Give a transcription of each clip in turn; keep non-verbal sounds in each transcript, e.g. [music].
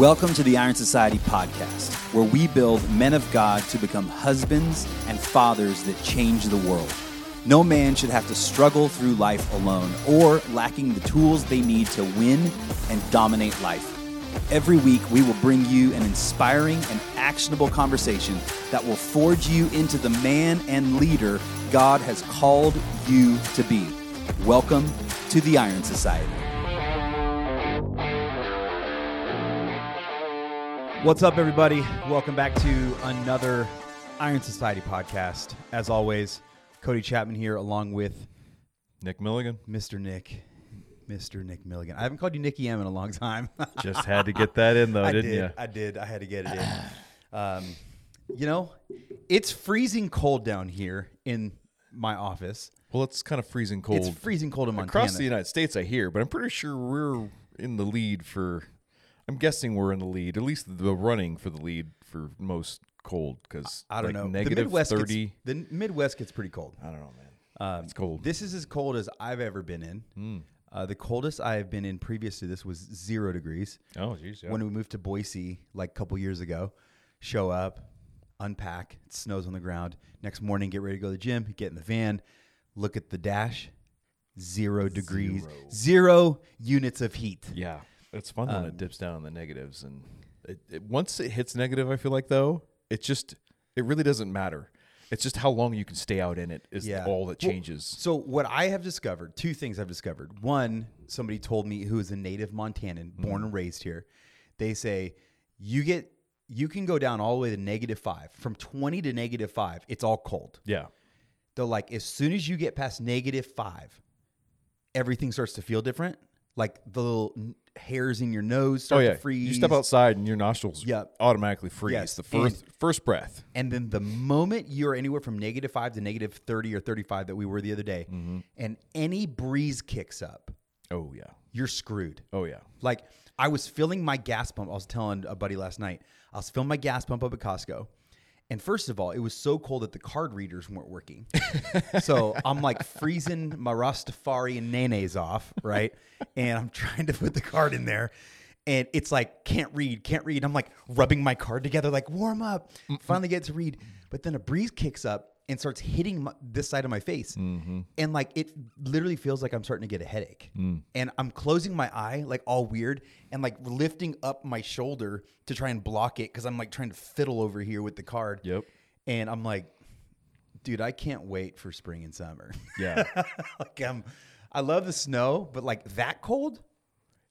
Welcome to the Iron Society podcast, where we build men of God to become husbands and fathers that change the world. No man should have to struggle through life alone or lacking the tools they need to win and dominate life. Every week, we will bring you an inspiring and actionable conversation that will forge you into the man and leader God has called you to be. Welcome to the Iron Society. What's up, everybody? Welcome back to another Iron Society podcast. As always, Cody Chapman here, along with Nick Milligan. Mr. Nick, Mr. Nick Milligan. I haven't called you Nicky M in a long time. [laughs] Just had to get that in though, I didn't did. you? I did. I had to get it in. Um, you know, it's freezing cold down here in my office. Well, it's kind of freezing cold It's freezing cold in Montana. across the United States. I hear, but I'm pretty sure we're in the lead for. I'm guessing we're in the lead, at least the running for the lead for most cold because I don't like know. Negative the Midwest thirty. Gets, the Midwest gets pretty cold. I don't know, man. Um, It's cold. This is as cold as I've ever been in. Mm. Uh, the coldest I have been in previous to this was zero degrees. Oh, geez. Yeah. When we moved to Boise like a couple years ago, show up, unpack, it snows on the ground. Next morning, get ready to go to the gym, get in the van, look at the dash, zero degrees, zero units of heat. yeah, it's fun Um, when it dips down in the negatives, and it, it, once it hits negative, I feel like though it just it really doesn't matter. It's just how long you can stay out in it is Yeah. all that Well, changes. So what I have discovered, two things I've discovered. One, somebody told me who is a native Montanan, born and raised here. They say you get you can go down all the way to negative five. From twenty to negative five, it's all cold. yeah. They're like, as soon as you get past negative five, everything starts to feel different. Like the little hairs in your nose Oh start yeah, to freeze. you step outside and your nostrils Yeah. automatically freeze. Yes, The first first breath. And then the moment you're anywhere from negative five to negative 30 or 35 that we were the other day, Mm-hmm. and any breeze kicks up, Oh yeah, you're screwed. oh yeah. Like I was filling my gas pump. I was telling a buddy last night. I was filling my gas pump up at Costco. And first of all, it was so cold that the card readers weren't working. [laughs] so I'm like freezing my Rastafari and Nene's off, right? And I'm trying to put the card in there. And it's like, can't read, can't read. I'm like rubbing my card together, like warm up. Finally get to read. But then a breeze kicks up and starts hitting my, this side of my face. Mm-hmm. And like it literally feels like I'm starting to get a headache. Mm. And I'm closing my eye, like all weird, and like lifting up my shoulder to try and block it because I'm like trying to fiddle over here with the card. Yep. And I'm like, dude, I can't wait for spring and summer. Yeah, [laughs] like I'm, I love the snow, but like that cold,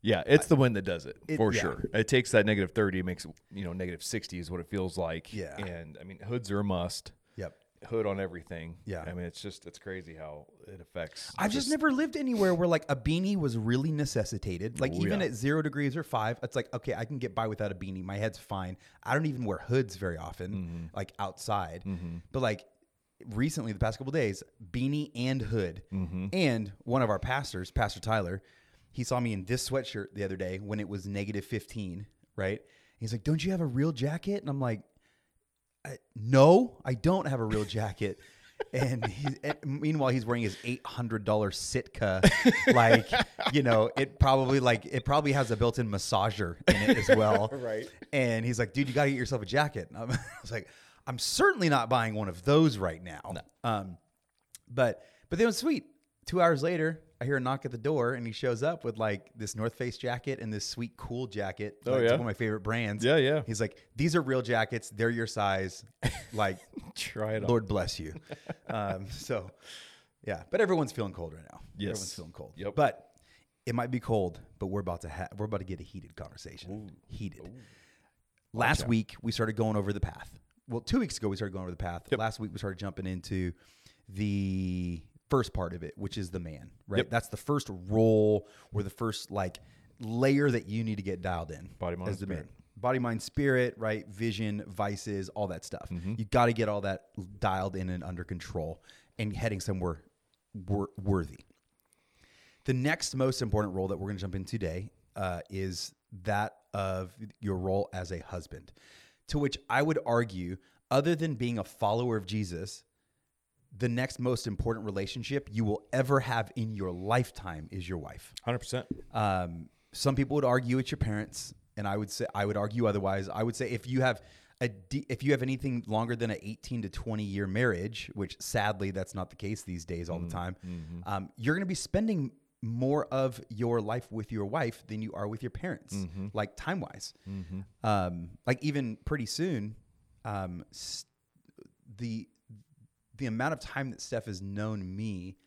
yeah. It's the wind that does it, It- for yeah. sure. It takes that negative thirty, makes it you know negative sixty is what it feels like. Yeah. and I mean hoods are a must. yep. Hood on everything. Yeah. I mean it's just it's crazy how it affects. I've just, never lived anywhere where like a beanie was really necessitated. Like even yeah. at zero degrees or five, it's like okay, I can get by without a beanie. My head's fine. I don't even wear hoods very often, Mm-hmm. like outside. But like recently, the past couple days, beanie and hood. Mm-hmm. And one of our pastors, Pastor Tyler, he saw me in this sweatshirt the other day when it was negative fifteen. Right? He's like, "Don't you have a real jacket?" And I'm like, I, no, I don't have a real jacket. and, he, and meanwhile, he's wearing his eight hundred dollar Sitka. like, you know, it probably like it probably has a built in massager in it as well. [laughs] Right. And he's like, dude, you got to get yourself a jacket. And I'm, [laughs] I was like, I'm certainly not buying one of those right now. Um, but but then it was sweet. Two hours later, I hear a knock at the door, and he shows up with like this North Face jacket and this sweet cool jacket. Oh, like, yeah? one of my favorite brands. Yeah, yeah. He's like, these are real jackets. They're your size. Like, [laughs] try it. on. Lord bless you. [laughs] um, so, yeah, but everyone's feeling cold right now. Yes. everyone's feeling cold. Yep. But it might be cold, but we're about to have we're about to get a heated conversation. Heated. Last week we started going over the path. Well, two weeks ago we started going over the path. Last week we started jumping into the first part of it, which is the man. Right. Yep. That's the first role or the first like layer that you need to get dialed in. Body, mind, spirit. man body, mind, spirit, right? Vision, vices, all that stuff. Mm-hmm. You got to get all that dialed in and under control and heading somewhere wor- worthy. The next most important role that we're going to jump in today uh, is that of your role as a husband, to which I would argue, other than being a follower of Jesus, the next most important relationship you will ever have in your lifetime is your wife. Hundred percent. Um, some people would argue it's your parents, and I would say I would argue otherwise. I would say if you have a de- if you have anything longer than an 18 to 20 year marriage, which sadly that's not the case these days all the time, um, you're going to be spending more of your life with your wife than you are with your parents, like time wise. Um, like even pretty soon, um, s- the the amount of time that Steph has known me,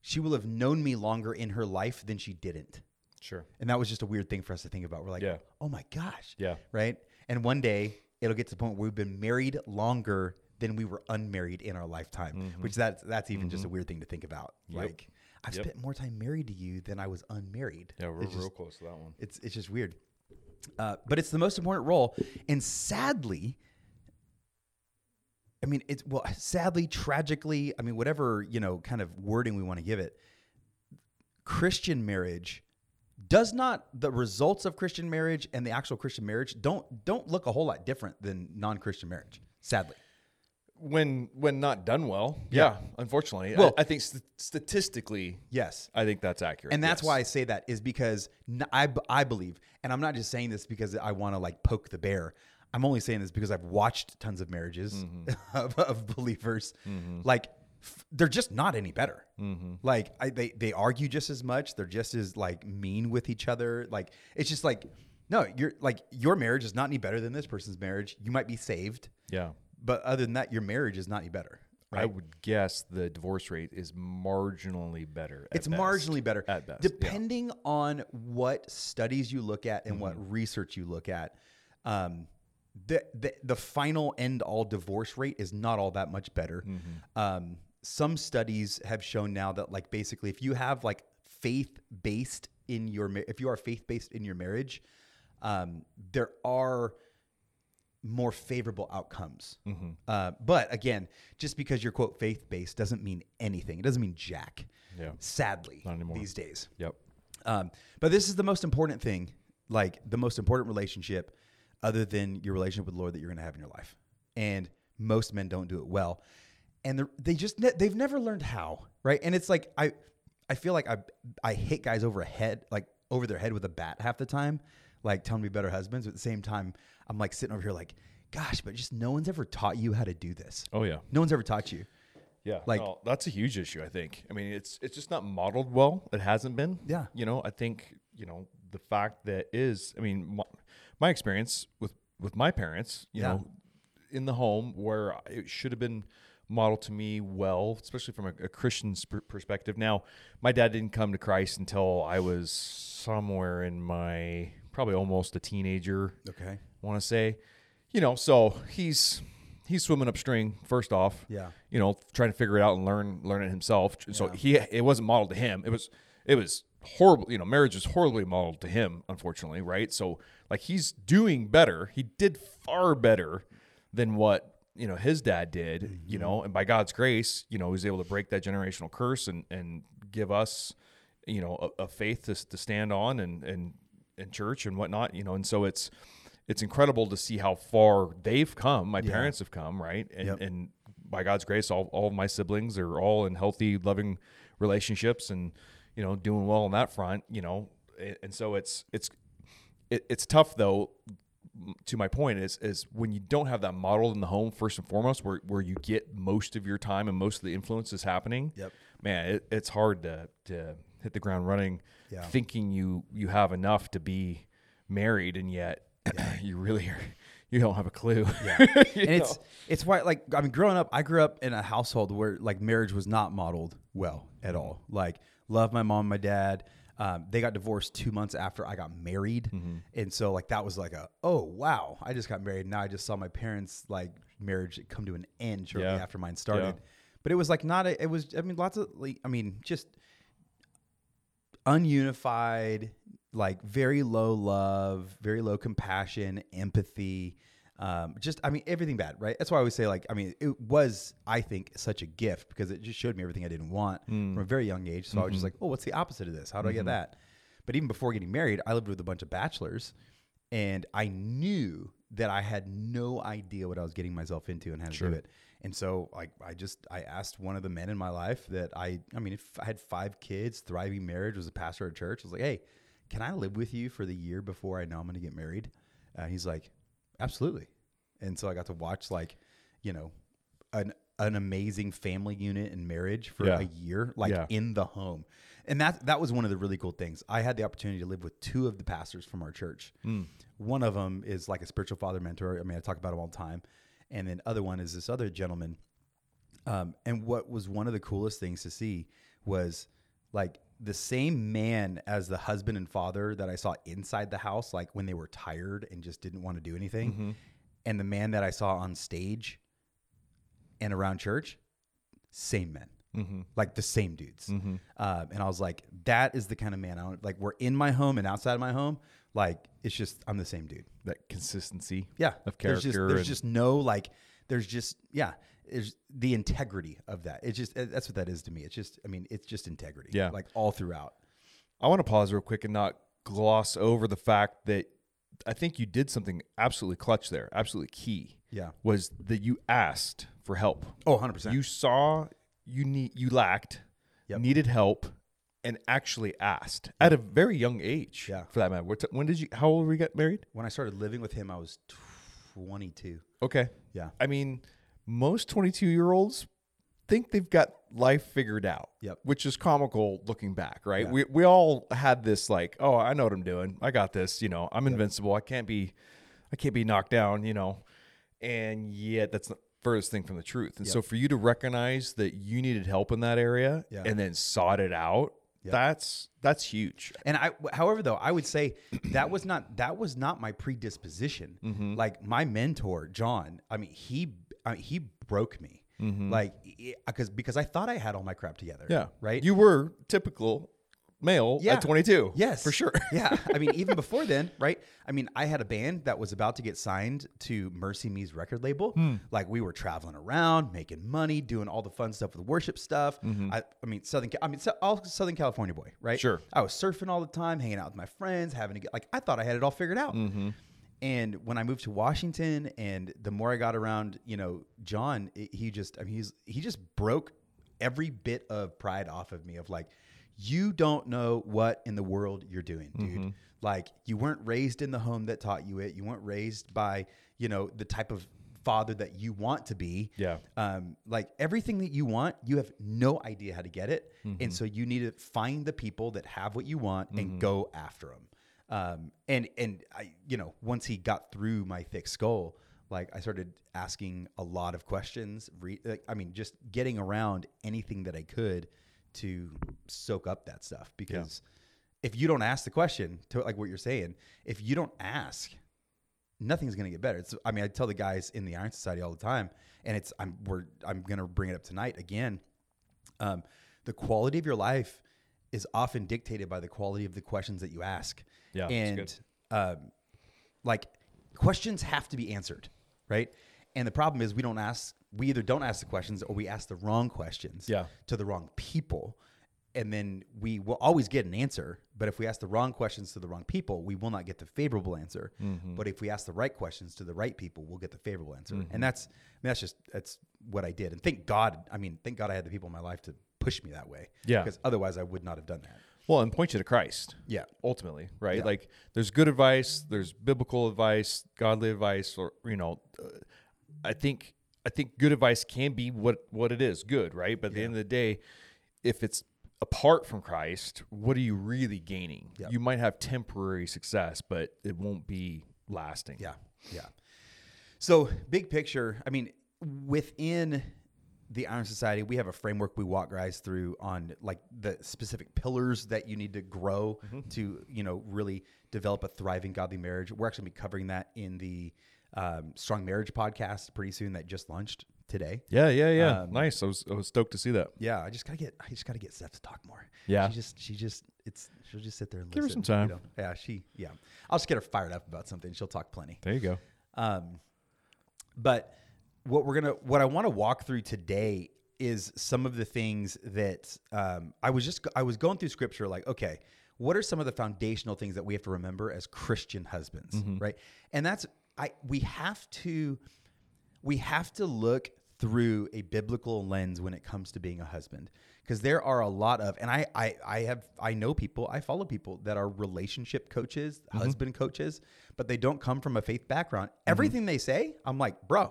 she will have known me longer in her life than she didn't. Sure. And that was just a weird thing for us to think about. We're like, Yeah. oh my gosh. Yeah. Right. And one day it'll get to the point where we've been married longer than we were unmarried in our lifetime, which that's, that's even just a weird thing to think about. Mm-hmm. Yep. Like I've Yep. spent more time married to you than I was unmarried. Yeah, we're It's just- real close to that one. it's it's just weird. Uh, but it's the most important role, and sadly, I mean, it's well, sadly, tragically, I mean, whatever you know, kind of wording we want to give it. Christian marriage does not the results of Christian marriage and the actual Christian marriage don't don't look a whole lot different than non-Christian marriage. Sadly, When when not done well, yeah. unfortunately, Well- I, I think st- statistically, yes. I think that's accurate. And that's yes. why I say that is because n- I, b- I believe, and I'm not just saying this because I want to like poke the bear. I'm only saying this because I've watched tons of marriages Mm-hmm. [laughs] of, of believers. Like f- they're just not any better. Mm-hmm. Like I, they they argue just as much. They're just as like mean with each other. Like it's just like no, you're like your marriage is not any better than this person's marriage. You might be saved, Yeah. but other than that, your marriage is not any better. I would guess the divorce rate is marginally better. at it's best. marginally better at best, yeah. depending on what studies you look at and what research you look at um, the, the the final end all divorce rate is not all that much better um, some studies have shown now that like basically if you have like faith based in your if you are faith based in your marriage um, there are more favorable outcomes. Mm-hmm. Uh, but again, just because you're quote faith based doesn't mean anything. It doesn't mean jack. Yeah. Sadly, Not anymore. these days. Yep. Um, but this is the most important thing, like the most important relationship, other than your relationship with the Lord that you're going to have in your life. And most men don't do it well, and they just ne- they've never learned how, right? And it's like I, I feel like I I hit guys over a head, like over their head with a bat half the time, like telling me better husbands. But at the same time, I'm like sitting over here like, gosh, but just no one's ever taught you how to do this. Oh yeah. No one's ever taught you. Yeah, Like- like that's a huge issue. I think. I mean, it's it's just not modeled well. It hasn't been. Yeah. You know, I think you know the fact that is. I mean, my, experience with with my parents. You Yeah. know, in the home where it should have been modeled to me well, especially from a, a Christian sp- perspective. Now, my dad didn't come to Christ until I was somewhere in my probably almost a teenager Okay. want to say, you know, so he's he's swimming upstream first off. Yeah. You know, trying to figure it out and learn learn it himself. So he it wasn't modeled to him. It was it was horrible. You know, marriage was horribly modeled to him, unfortunately, right? So like he's doing better. He did far better than what you know his dad did. You mm-hmm. know, and by God's grace, you know, he was able to break that generational curse and and give us, you know, a, a faith to to stand on and and in church and whatnot. You know, and so it's it's incredible to see how far they've come. My parents have come, right? And Yep. and by God's grace, all, all of my siblings are all in healthy, loving relationships and, you know, doing well on that front, you know. And, so it's it's it, it's tough though to my point is is when you don't have that model in the home first and foremost where, where you get most of your time and most of the influence is happening Yep. man it, it's hard to to hit the ground running Yeah. thinking you you have enough to be married and yet [laughs] you really are you don't have a clue yeah [laughs] and it's it's why like I mean growing up I grew up in a household where like marriage was not modeled well at all like love my mom and my dad um, they got divorced two months after I got married and so like that was like a oh wow I just got married now I just saw my parents like marriage come to an end shortly Yeah. after mine started Yeah. but it was like not a, it was I mean lots of like I mean just ununified, like very low love, very low compassion, empathy. Um, just, I mean, everything bad, right? That's why I always say, like, I mean, it was, I think, such a gift because it just showed me everything I didn't want from a very young age. So I was just like, oh, what's the opposite of this? How do I get that? But even before getting married, I lived with a bunch of bachelors and I knew that I had no idea what I was getting myself into and how to do it. And so like I just I asked one of the men in my life that I I mean if I had five kids, thriving marriage, was a pastor at church, I was like, "Hey, can I live with you for the year before I know I'm going to get married? Uh, he's like, absolutely. And so I got to watch like, you know, an an amazing family unit and marriage for Yeah. a year, like Yeah. in the home. And that that was one of the really cool things. I had the opportunity to live with two of the pastors from our church. One of them is like a spiritual father mentor. I mean, I talk about him all the time. And then other one is this other gentleman. Um, and what was one of the coolest things to see was like the same man as the husband and father that I saw inside the house, like when they were tired and just didn't want to do anything, mm-hmm. and the man that I saw on stage and around church, same men. Mm-hmm. Like the same dudes, mm-hmm. um, and I was like, "That is the kind of man I want." Like, we're in my home and outside of my home. Like, it's just I'm the same dude. That consistency. Yeah, Of there's just character there's just no like there's just yeah there's the integrity of that. It's just that's what that is to me. It's just I mean it's just integrity. Yeah. like all throughout. I want to pause real quick and not gloss over the fact that I think you did something absolutely clutch there, absolutely key. Yeah. Was that you asked for help. Oh, 100 percent. You saw you need you lacked, Yep. needed help, and actually asked at a very young age. Yeah. For that matter. When did you? How old were you get married? When I started living with him, I was 22. Okay. Yeah. I mean, most 22 year olds think they've got life figured out. Yep. Which is comical looking back, right? Yeah. We we all had this like, oh, I know what I'm doing. I got this. You know, I'm invincible. I can't be, I can't be knocked down. You know, and yet that's the furthest thing from the truth. And so for you to recognize that you needed help in that area Yeah. and then sought it out, Yep. that's that's huge. And I, however, though, I would say [clears throat] that was not that was not my predisposition. Mm-hmm. Like my mentor, John. I mean, he I mean, he broke me. Like because because I thought I had all my crap together. Mm-hmm. Yeah. Right. You were typical male Yeah. at 22. Yes, For sure. [laughs] yeah, I mean, even [laughs] before then, right? I mean, I had a band that was about to get signed to MercyMe's record label. Hmm. Like we were traveling around, making money, doing all the fun stuff with worship stuff. I, I mean, Southern, I mean, so, all Southern California boy, right? Mm-hmm. Sure. I was surfing all the time, hanging out with my friends, having to get like I thought I had it all figured out. Mm-hmm. And when I moved to Washington, and the more I got around, you know, John, it, he just, I mean, he's he just broke every bit of pride off of me of like, you don't know what in the world you're doing, dude. Mm-hmm. Like, you weren't raised in the home that taught you it. You weren't raised by, you know, the type of father that you want to be. Yeah. Um, like everything that you want, you have no idea how to get it, Mm-hmm. and so you need to find the people that have what you want and go after them. Um, and and I, you know, once he got through my thick skull, like I started asking a lot of questions. Re- like, I mean, just getting around anything that I could to soak up that stuff. Because if you don't ask the question, to like what you're saying, if you don't ask, nothing's gonna get better. It's I mean, I tell the guys in the Iron Society all the time, and it's I'm we're I'm gonna bring it up tonight again. Um, the quality of your life is often dictated by the quality of the questions that you ask. Yeah, and um, like questions have to be answered, right? And the problem is we don't ask. We either don't ask the questions or we ask the wrong questions Yeah. to the wrong people. And then we will always get an answer. But if we ask the wrong questions to the wrong people, we will not get the favorable answer. Mm-hmm. But if we ask the right questions to the right people, we'll get the favorable answer. And that's I mean, that's just that's what I did. And thank God. I mean, thank God I had the people in my life to push me that way. Yeah. Because otherwise, I would not have done that. Well, and point you to Christ. Yeah. Ultimately, right? Yeah. Like there's good advice, there's biblical advice, godly advice, or you know, uh, I think I think good advice can be what what it is, good, right? But at the end of the day, if it's apart from Christ, what are you really gaining? Yeah. You might have temporary success, but it won't be lasting. Yeah, yeah. So, big picture, I mean, within the Iron Society, we have a framework we walk guys through on like the specific pillars that you need to grow to, you know, really develop a thriving godly marriage. We're actually be covering that in the um, Strong Marriage podcast pretty soon that just launched today. Yeah, yeah, yeah. Um, nice. I was I was stoked to see that. Yeah, I just gotta get, I just gotta get Steph to talk more. Yeah. she just, she just, it's, she'll just sit there and Give her listen, some time. you know? Yeah, she, yeah. I'll just get her fired up about something. She'll talk plenty. There you go. Um, but what we're gonna, what I want to walk through today is some of the things that um, I was just, I was going through scripture, like, okay, what are some of the foundational things that we have to remember as Christian husbands, mm-hmm. right? And that's, I, we have to, we have to look through a biblical lens when it comes to being a husband. Because there are a lot of and I, I i have i know people i follow people that are relationship coaches mm-hmm. husband coaches but they don't come from a faith background. Mm-hmm. Everything they say i'm like bro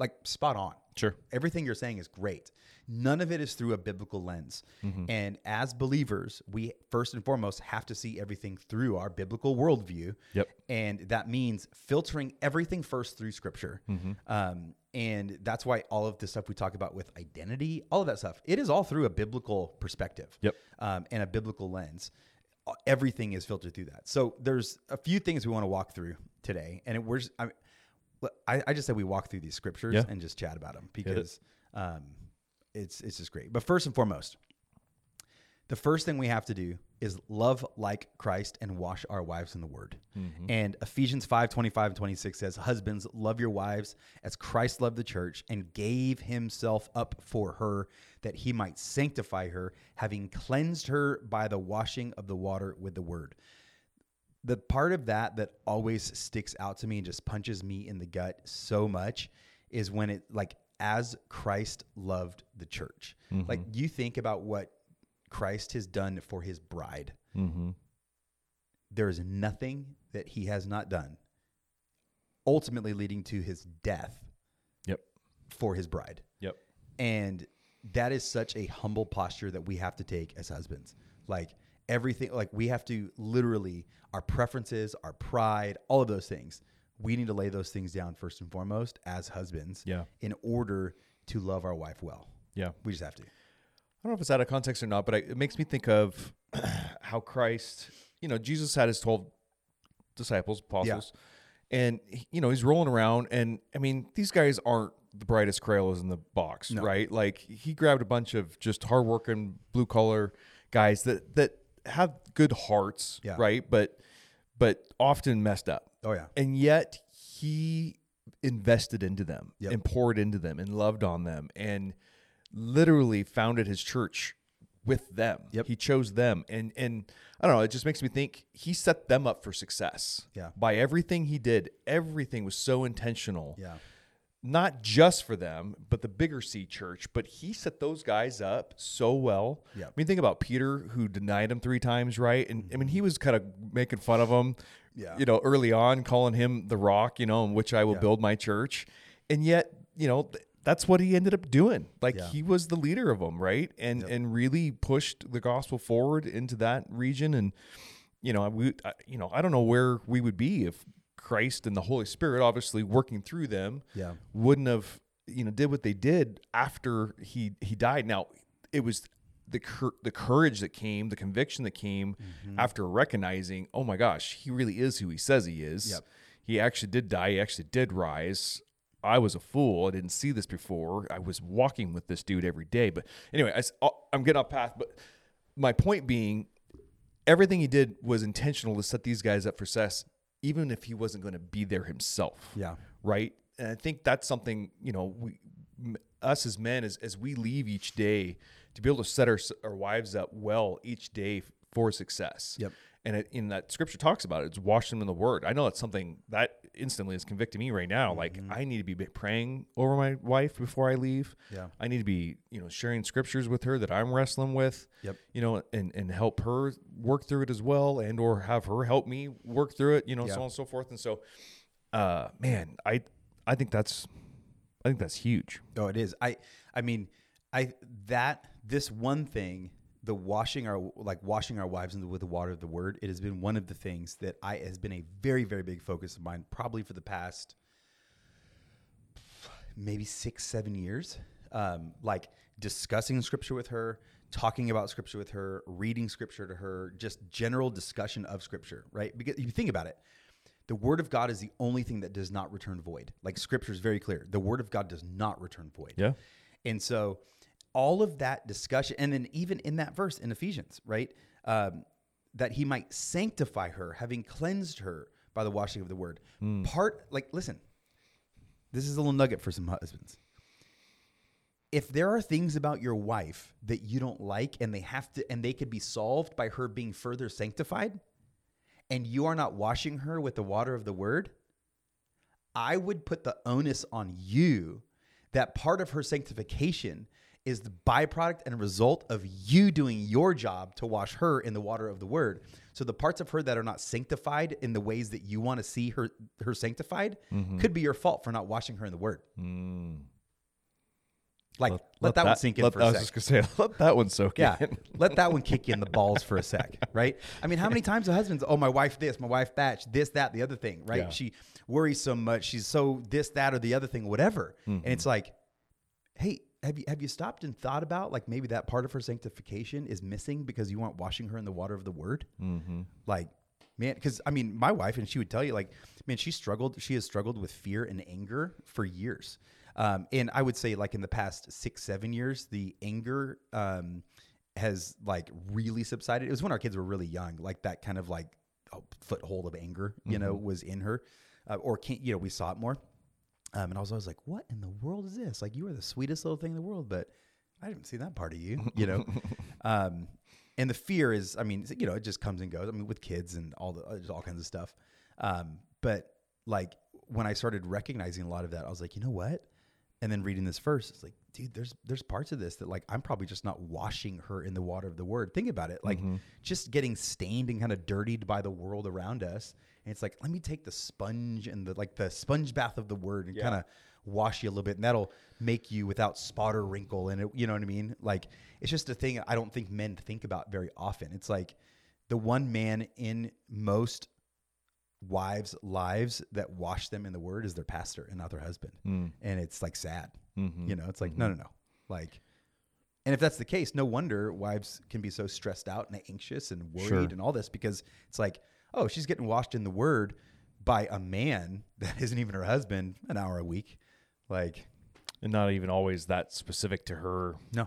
like spot on Sure. everything you're saying is great none of it is through a biblical lens Mm-hmm. and as believers we first and foremost have to see everything through our biblical worldview Yep. and that means filtering everything first through scripture Mm-hmm. um, and that's why all of the stuff we talk about with identity all of that stuff it is all through a biblical perspective Yep. um, and a biblical lens everything is filtered through that so there's a few things we want to walk through today and it, we're just, I, I, I just said we walk through these scriptures Yeah. and just chat about them because um, it's it's just great. But first and foremost, the first thing we have to do is love like Christ and wash our wives in the word. And Ephesians 5 25 and 26 says, Husbands, love your wives as Christ loved the church and gave himself up for her that he might sanctify her, having cleansed her by the washing of the water with the word the part of that that always sticks out to me and just punches me in the gut so much is when it like as Christ loved the church. Like you think about what Christ has done for his bride. Mm-hmm. There is nothing that he has not done ultimately leading to his death Yep. for his bride. Yep. And that is such a humble posture that we have to take as husbands. Like everything, like we have to literally, our preferences, our pride, all of those things, we need to lay those things down first and foremost as husbands Yeah. in order to love our wife well. Yeah. We just have to. I don't know if it's out of context or not, but I, it makes me think of [clears throat] how Christ, you know, Jesus had his 12 disciples, apostles, and, he- you know, he's rolling around. And I mean, these guys aren't the brightest Crayolas in the box, No. right? Like he grabbed a bunch of just hardworking blue collar guys that, that have good hearts, Yeah. right? But, but often messed up. Oh, yeah. And yet he invested into them Yep. and poured into them and loved on them and literally founded his church with them. Yep. He chose them. And and I don't know, it just makes me think he set them up for success. Yeah. By everything he did, everything was so intentional. Yeah. Not just for them, but the bigger C church. But he set those guys up so well. Yeah. I mean, think about Peter, who denied him three times, right? And I mean, he mm-hmm. was kind of making fun of him, Yeah. you know, early on, calling him the rock, you know, in which I will Yeah. build my church. And yet, you know, th- that's what he ended up doing. Like Yeah. he was the leader of them, right? And and really pushed the gospel forward into that region. And you know, we, I, you know, I don't know where we would be if Christ and the Holy Spirit, obviously working through them, Yeah. wouldn't have you know did what they did after he he died. Now it was the cur- the courage that came, the conviction that came Mm-hmm. after recognizing, oh my gosh, he really is who he says he is. Yep. He actually did die. He actually did rise. I was a fool. I didn't see this before. I was walking with this dude every day. But anyway, I, I'm getting off path. But my point being, everything he did was intentional to set these guys up for success, even if he wasn't going to be there himself Yeah. right? And I think that's something you know we, m- us as men, as as we leave each day, to be able to set our our wives up well each day for success. Yep. And it, in that scripture talks about it, it's wash them in the word. I know that's something that instantly is convicting me right now. Like I need to be praying over my wife before I leave. Yeah. I need to be, you know, sharing scriptures with her that I'm wrestling with. Yep. You know, and and help her work through it as well, and or have her help me work through it. You know, Yeah. so on and so forth. And so, uh, man, I I think that's I think that's huge. Oh, it is. I I mean, I that this one thing, the washing our like washing our wives the, with the water of the word, it has been one of the things that I has been a very very big focus of mine, probably for the past maybe six seven years. Um, like discussing scripture with her, talking about scripture with her, reading scripture to her, just general discussion of scripture, right? Because you think about it, the word of God is the only thing that does not return void. Like scripture is very clear. The word of God does not return void. Yeah. And so all of that discussion, and then even in that verse in Ephesians, right? Um, that he might sanctify her, having cleansed her by the washing of the word. Part, like, listen, this is a little nugget for some husbands. If there are things about your wife that you don't like and they have to, and they could be solved by her being further sanctified, and you are not washing her with the water of the word, I would put the onus on you that part of her sanctification is the byproduct and result of you doing your job to wash her in the water of the word. So the parts of her that are not sanctified in the ways that you want to see her her sanctified Mm-hmm. could be your fault for not washing her in the word. Mm. Like let, that, one sink in let- for I a was sec. just gonna say, [laughs] let that one soak Yeah, in. let that one kick you in the balls for a [laughs] sec, right? I mean, how many times the husbands, oh, my wife this, my wife that, this, that, the other thing, right? Yeah. She worries so much, she's so this, that, or the other thing, whatever. And it's like, hey, have you have you stopped and thought about like maybe that part of her sanctification is missing because you aren't washing her in the water of the word? Mm-hmm. Like, man, because I mean, my wife and she would tell you, like, man, she struggled. She has struggled with fear and anger for years. Um, and I would say, like, in the past six, seven years, the anger um, has like really subsided. It was when our kids were really young, like that kind of like oh, foothold of anger, you know, was in her, uh, or can't, you know, we saw it more. Um, and I was always like, what in the world is this? Like, you are the sweetest little thing in the world, but I didn't see that part of you, you know? [laughs] um, and the fear is, I mean, you know, it just comes and goes. I mean, with kids and all the, there's all kinds of stuff. Um, but like when I started recognizing a lot of that, I was like, you know what? And then reading this verse, it's like, dude, there's there's parts of this that like I'm probably just not washing her in the water of the word. Think about it, like mm-hmm. just getting stained and kind of dirtied by the world around us. And it's like, let me take the sponge and the like the sponge bath of the word and Yeah. kind of wash you a little bit, and that'll make you without spot or wrinkle. And it, you know what I mean? Like it's just a thing I don't think men think about very often. It's like the one man in most wives' lives that wash them in the word is their pastor and not their husband. Mm. And it's like sad. Mhm. You know, it's like, no, no, no. Like, and if that's the case, no wonder wives can be so stressed out and anxious and worried Sure. and all this because it's like, oh, she's getting washed in the word by a man [laughs] that isn't even her husband an hour a week. Like, and not even always that specific to her no.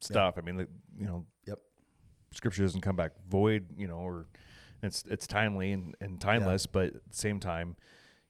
stuff. I mean, you know, Yep. scripture doesn't come back void, you know, or it's it's timely and, and timeless, but at the same time,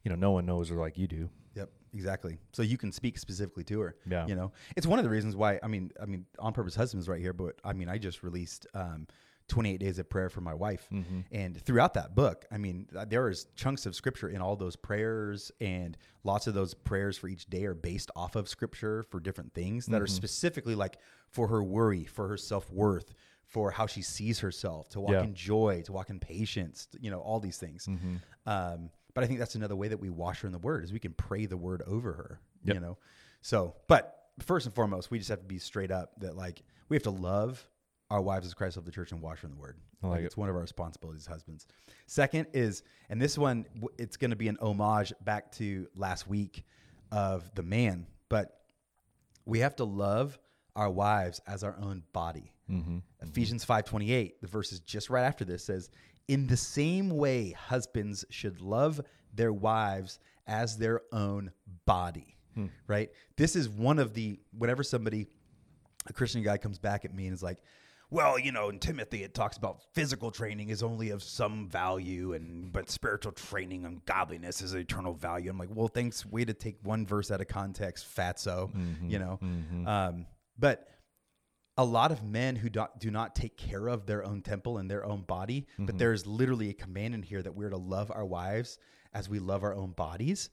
you know, no one knows her like you do. Yep, exactly. So you can speak specifically to her. Yeah. You know, it's one of the reasons why. I mean, I mean, on purpose, husbands right here. But I mean, I just released um, 28 days of prayer for my wife, Mm-hmm. and throughout that book, I mean, there is chunks of scripture in all those prayers, and lots of those prayers for each day are based off of scripture for different things that are specifically like for her worry, for her self worth. For how she sees herself, to walk Yeah. in joy, to walk in patience, you know, all these things. Mm-hmm. Um, but I think that's another way that we wash her in the word is we can pray the word over her. Yep. You know, so but first and foremost, we just have to be straight up that like we have to love our wives as Christ of the church and wash her in the word. I like it. it's one of our responsibilities as husbands. Second is, and this one it's going to be an homage back to last week of the man, but we have to love our wives as our own body. Mm-hmm. Ephesians 5:28, the verse is just right after this says, "In the same way husbands should love their wives as their own body." Right? This is one of the whenever somebody a Christian guy comes back at me and is like, "Well, you know, in Timothy it talks about physical training is only of some value and but spiritual training and godliness is eternal value." I'm like, "Well, thanks way to take one verse out of context, fatso." You know. Um, but a lot of men who do, do not take care of their own temple and their own body, but mm-hmm. there's literally a command in here that we're to love our wives as we love our own bodies.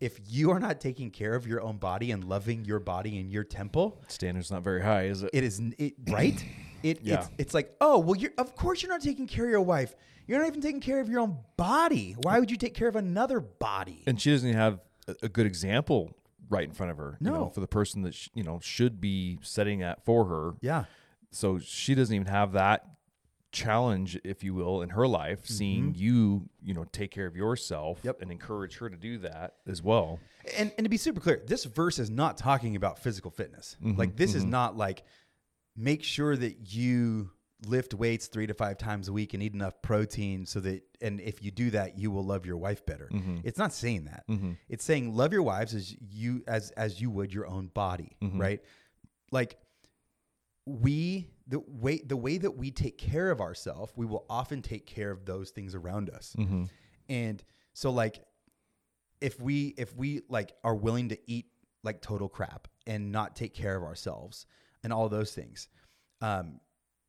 If you are not taking care of your own body and loving your body and your temple, Standard's not very high, is it? it is it right. [clears throat] It Yeah. it's, it's like oh well, you're of course you're not taking care of your wife. You're not even taking care of your own body. Why would you take care of another body? and she doesn't even have a good example right in front of her. You know, No. for the person that sh- you know should be setting that for her. Yeah, So she doesn't even have that challenge, if you will, in her life. Mm-hmm. Seeing you, you know, take care of yourself Yep. and encourage her to do that as well. and and to be super clear, this verse is not talking about physical fitness. Mm-hmm. Like this is mm-hmm. not like make sure that you lift weights three to five times a week and eat enough protein so that and if you do that you will love your wife better. Mm-hmm. It's not saying that. Mm-hmm. It's saying love your wives as you as as you would your own body mm-hmm. right? Like we the way the way that we take care of ourselves we will often take care of those things around us. And so like if we if we like are willing to eat like total crap and not take care of ourselves and all those things um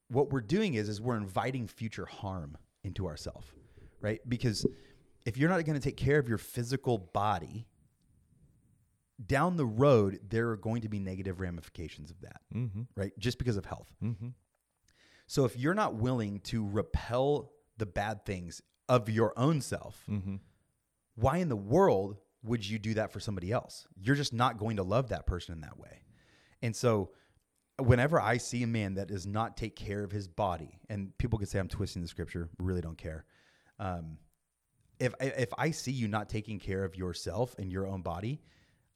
what we're doing is is we're inviting future harm into ourselves right because if you're not going to take care of your physical body down the road there are going to be negative ramifications of that, Mm-hmm. right? Just because of health. Mm-hmm. So if you're not willing to repel the bad things of your own self, Mm-hmm. why in the world would you do that for somebody else? You're just not going to love that person in that way. And so whenever I see a man that does not take care of his body, and people could say I'm twisting the scripture, really don't care. Um, if if I see you not taking care of yourself and your own body,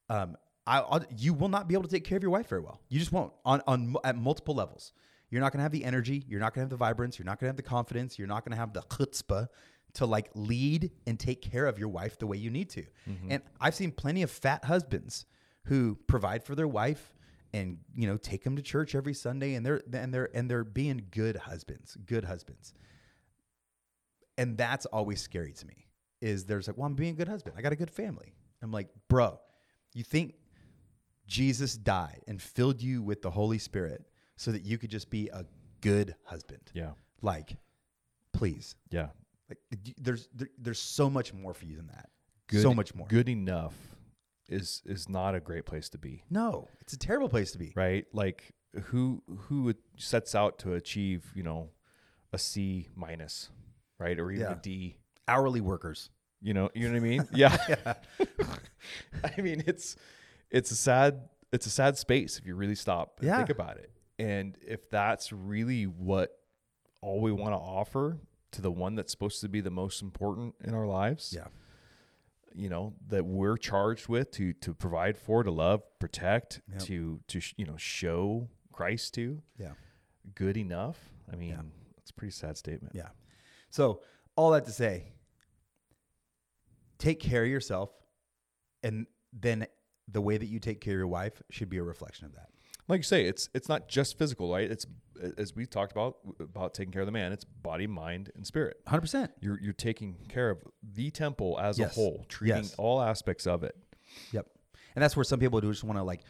um, I, I'll, you will not be able to take care of your wife very well. You just won't on on at multiple levels. You're not going to have the energy. You're not going to have the vibrance. You're not going to have the confidence. You're not going to have the chutzpah to like lead and take care of your wife the way you need to. And I've seen plenty of fat husbands who provide for their wife and you know take them to church every Sunday and they're and they're and they're being good husbands, good husbands. And that's always scary to me. Is there's like, well, I'm being a good husband. I got a good family. I'm like, bro, you think Jesus died and filled you with the Holy Spirit so that you could just be a good husband? Yeah. Like, please. Yeah. Like, there's there, there's so much more for you than that. Good, so much more. Good enough is is not a great place to be, No, it's a terrible place to be. right? Like who who sets out to achieve, you know, a C minus, right, or even Yeah. a D. Hourly workers. You know, you know what I mean? [laughs] Yeah. [laughs] I mean, it's it's a sad it's a sad space if you really stop and Yeah. think about it. And if that's really what all we want to offer to the one that's supposed to be the most important in our lives, Yeah. You know, that we're charged with to to provide for, to love, protect, Yep. to to sh- you know, show Christ to, Yeah. good enough. I mean, Yeah. it's a pretty sad statement. Yeah. So all that to say, take care of yourself, and then the way that you take care of your wife should be a reflection of that. Like you say, it's it's not just physical, right? It's as we talked about about taking care of the man. It's body, mind, and spirit. Hundred percent. You're you're taking care of the temple as Yes. a whole, treating Yes. all aspects of it. Yep. And that's where some people do just want to like,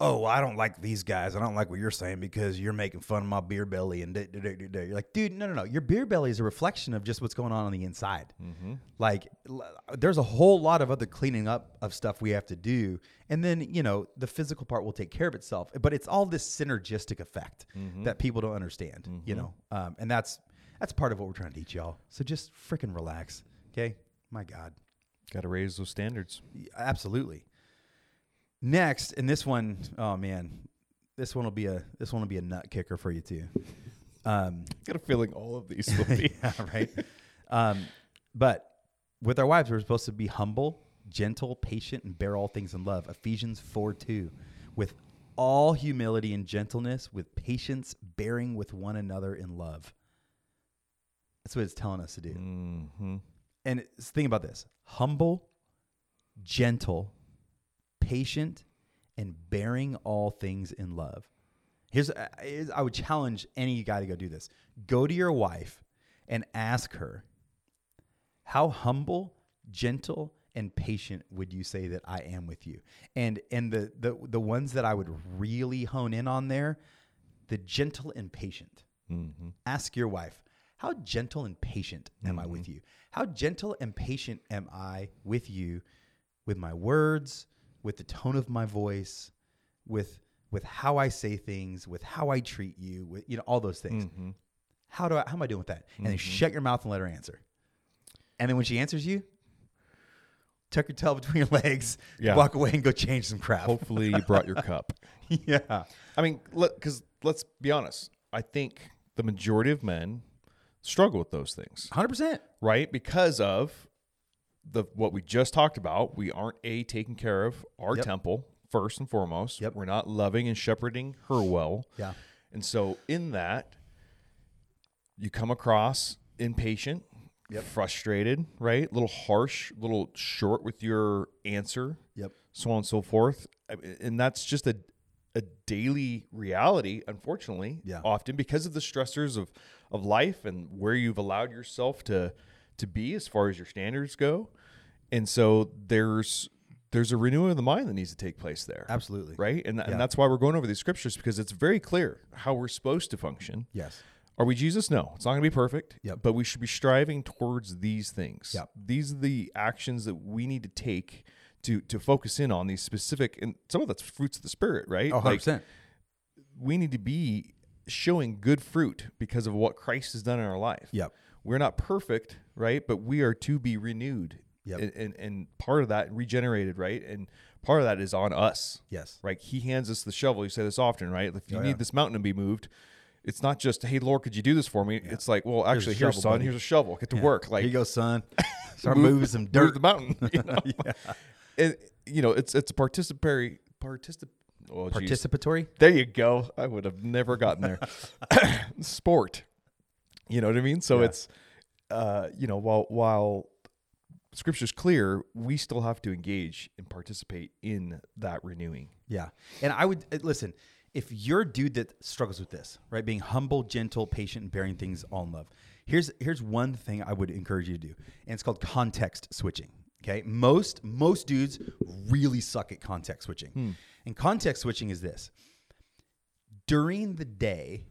oh, I don't like these guys. I don't like what you're saying because you're making fun of my beer belly and da- da- da- da- da." you're like, dude, no, no, no. Your beer belly is a reflection of just what's going on on the inside. Mm-hmm. Like, l- there's a whole lot of other cleaning up of stuff we have to do, and then you know the physical part will take care of itself. But it's all this synergistic effect mm-hmm. that people don't understand. You mm-hmm. know, um, and that's that's part of what we're trying to teach y'all. So just freaking relax, okay? My God. Got to raise those standards. Absolutely. Next, and this one, oh man, this one will be a this one will be a nut kicker for you too. Um, I [laughs] Got a feeling all of these will [laughs] be. yeah, right. Um, but with our wives, we're supposed to be humble, gentle, patient, and bear all things in love. Ephesians four two, with all humility and gentleness, with patience, bearing with one another in love. That's what it's telling us to do. Mm-hmm. And think about this humble, gentle, patient, and bearing all things in love. Here's, uh, I would challenge any guy to go do this. Go to your wife and ask her, how humble, gentle, and patient would you say that I am with you? And and the the the ones that I would really hone in on there, the gentle and patient hmm ask your wife, How gentle and patient am I with you? How gentle and patient am I with you with my words, with the tone of my voice, with with how I say things, with how I treat you, with you know, all those things. hmm How do I how am I doing with that? And then shut your mouth and let her answer. And then when she answers you, tuck your tail [laughs] between your legs, Yeah. walk away and go change some crap. Hopefully, you brought your cup. [laughs] yeah. I mean, because let's be honest. I think the majority of men struggle with those things, 100%. right? Because of the what we just talked about. We aren't a taking care of our Yep. temple first and foremost. Yep. We're not loving and shepherding her well. Yeah. And so in that, you come across impatient, Yep. frustrated, right? A little harsh, a little short with your answer, Yep. so on and so forth. And that's just a a daily reality, unfortunately, Yeah. often because of the stressors of of life and where you've allowed yourself to to be as far as your standards go. And so there's there's a renewing of the mind that needs to take place there Absolutely. right? And, th- Yeah. and that's why we're going over these scriptures because it's very clear how we're supposed to function. Yes. Are we Jesus? No, it's not going to be perfect. Yep. But we should be striving towards these things. Yep. These are the actions that we need to take to to focus in on these specific and some of that's fruits of the spirit, right? Oh, 100 Like, percent. we need to be showing good fruit because of what Christ has done in our life. Yep. We're not perfect, right? But we are to be renewed. Yep. And, and and part of that regenerated, right? And part of that is on us. Yes. Right. He hands us the shovel. You say this often, right? If you Oh, need yeah. this mountain to be moved, it's not just, hey Lord, could you do this for me? It's like, well, actually, here's shovel, son, buddy. here's a shovel. Get to work. Like Here you go, son. [laughs] Start move- moving some move dirt. the mountain. [laughs] You know? [laughs] And you know, it's it's a participatory particip oh. Participatory. There you go. I would have never gotten there. [coughs] Sport. You know what I mean? So Yeah. it's uh, you know, while while scripture's clear, we still have to engage and participate in that renewing. Yeah. And I would uh, listen, if you're a dude that struggles with this, right? Being humble, gentle, patient, and bearing things all in love. Here's here's one thing I would encourage you to do. And it's called context switching. Okay. Most most dudes really suck at context switching. And context switching is this. During the day,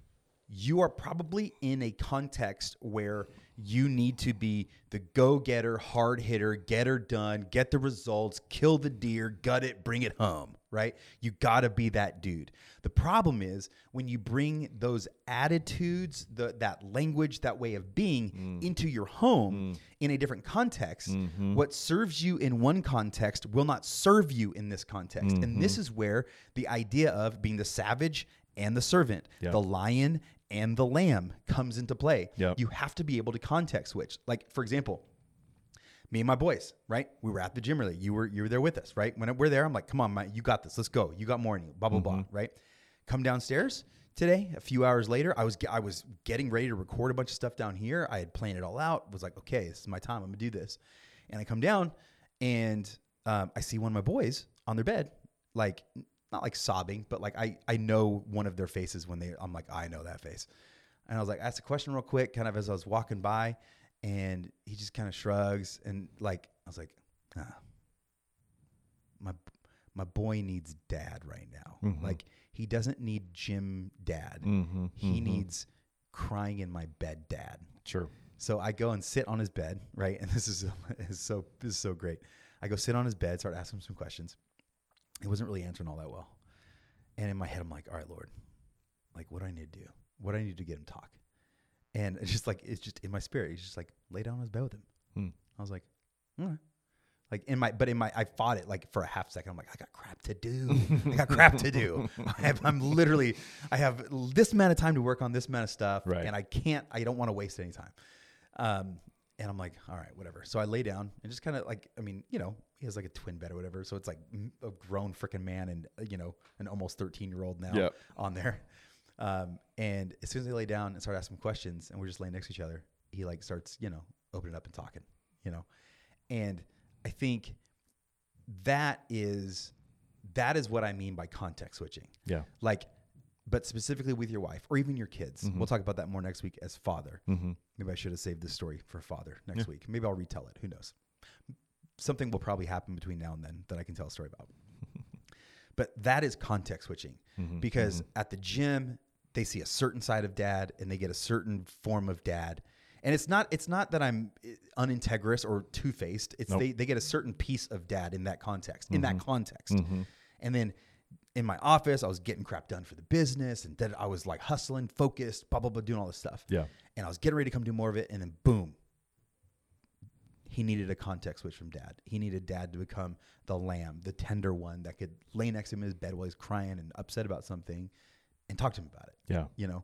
you are probably in a context where you need to be the go getter, hard hitter, get her done, get the results, kill the deer, gut it, bring it home, right? You got to be that dude. The problem is when you bring those attitudes, the, that language, that way of being mm. into your home mm. in a different context, mm-hmm. what serves you in one context will not serve you in this context. And this mm-hmm. is where the idea of being the savage and the servant, the lion and the lamb comes into play. Yep. You have to be able to context switch. Like, for example, me and my boys, right? We were at the gym early. You were you were there with us, right? When we're there, I'm like, come on, man, you got this. Let's go. You got more in you. Blah blah blah, right? Come downstairs today. A few hours later, I was I was getting ready to record a bunch of stuff down here. I had planned it all out. Was like, okay, this is my time. I'm gonna do this. And I come down, and um, I see one of my boys on their bed, like not like sobbing, but like I I know one of their faces when they. I'm like, I know that face. And I was like, ask a question real quick, kind of as I was walking by, and he just kind of shrugs and like I was like, ah, my my boy needs dad right now. Mhm. Like he doesn't need gym dad. Mm-hmm. He needs crying in my bed dad. sure. So I go and sit on his bed, right? [laughs] And this is, [laughs] is so this is so great. I go sit on his bed, start asking him some questions. He wasn't really answering all that well. And in my head, I'm like, all right, Lord, like what do I need to do? What do I need to get him to talk? And it's just like it's just in my spirit. He's just like lay down on his bed with him. Hmm. I was like, all right. Like in my, but in my, I fought it like for a half second. I'm like, I got crap to do. I got crap to do. [laughs] I have, I'm literally, I have this amount of time to work on this amount of stuff, Right. and I can't, I don't want to waste any time. Um, and I'm like, all right, whatever. So I lay down and just kind of like, I mean, you know, he has like a twin bed or whatever. So it's like a grown freaking man and, uh, you know, an almost 13 year old now Yep. on there. Um, and as soon as I lay down and start asking questions and we're just laying next to each other, he like starts, you know, opening up and talking, you know? And I think that is, that is what I mean by context switching Yeah. like but specifically with your wife or even your kids. We'll talk about that more next week as father. Mm-hmm. maybe i should have saved this story for father next week. Maybe i'll retell it. Who knows? Something will probably happen between now and then that i can tell a story about. [laughs] But that is context switching Mm-hmm. because at the gym they see a certain side of dad and they get a certain form of dad. And it's not it's not that i'm eh, unintegrous or two-faced. It's Nope. they, they get a certain piece of dad in that context in that context. Mm-hmm. and then in my office, I was getting crap done for the business, and then I was like hustling, focused, blah blah blah, doing all this stuff. Yeah. And I was getting ready to come do more of it, and then boom, he needed a context switch from dad. He needed dad to become the lamb, the tender one that could lay next to him in his bed while he's crying and upset about something, and talk to him about it Yeah. you know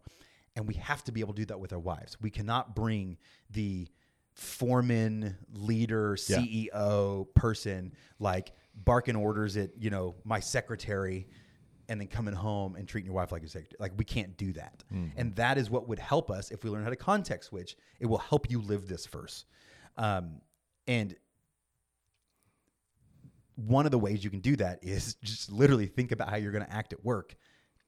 and we have to be able to do that with our wives we cannot bring the foreman leader Yeah. ceo person like barking orders at you know my secretary and then coming home and treating your wife like your secretary. Like we can't do that. And that is what would help us if we learn how to context switch. It will help you live this verse. Um, and one of the ways you can do that is [laughs] just literally think about how you're going to act at work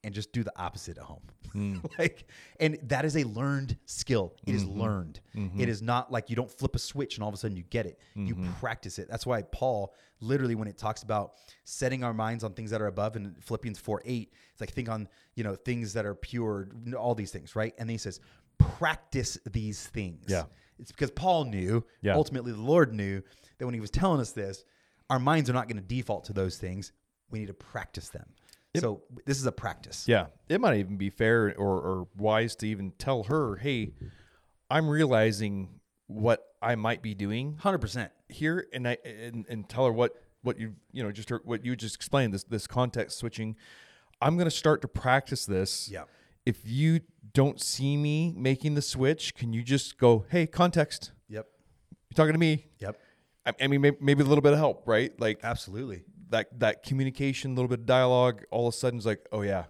and just do the opposite at home. Hmm. [laughs] like, and that is a learned skill. It is mm-hmm. learned. Mm-hmm. It is not like you don't flip a switch and all of a sudden you get it. You mm-hmm. practice it. That's why Paul literally, when it talks about setting our minds on things that are above in Philippians 4 8, it's like think on, you know, things that are pure, all these things, right? And then he says, practice these things. Yeah. It's because Paul knew, Yeah. ultimately the Lord knew that when he was telling us this, our minds are not going to default to those things. We need to practice them. So this is a practice. Yeah, it might even be fair or, or wise to even tell her, "Hey, I'm realizing what I might be doing Hundred percent. here," and I and, and tell her what what you you know just heard, what you just explained this this context switching. I'm going to start to practice this. Yeah. If you don't see me making the switch, can you just go, "Hey, context. Yep. You're talking to me?" Yep. I, I mean, maybe, maybe a little bit of help, right? Like Absolutely. That that communication, a little bit of dialogue, all of a sudden is like, oh yeah,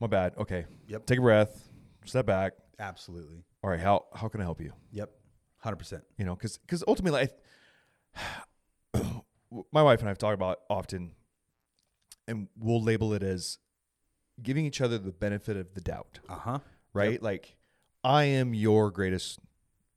my bad. Okay. Yep. Take a breath, step back. Absolutely. All right, how how can I help you? Yep. Hundred percent. You know, because because ultimately, I, [sighs] my wife and I've talked about often, and we'll label it as giving each other the benefit of the doubt, Uh huh. right? Like, I am your greatest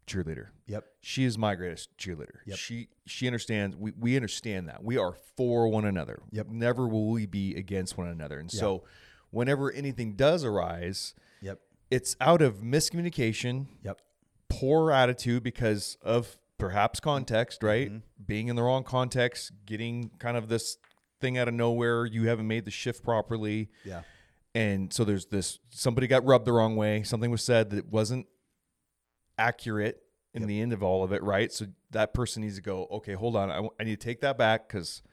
cheerleader. Yep. She is my greatest cheerleader. Yep. She she understands. We we understand that we are for one another. Yep. Never will we be against one another. And so, whenever anything does arise, Yep. it's out of miscommunication, Yep. poor attitude because of perhaps context, right? Mm-hmm. Being in the wrong context, getting kind of this thing out of nowhere. You haven't made the shift properly. Yeah. And so there's this somebody got rubbed the wrong way. Something was said that wasn't accurate in the end of all of it, right? So that person needs to go, okay, hold on. I, w- I need to take that back because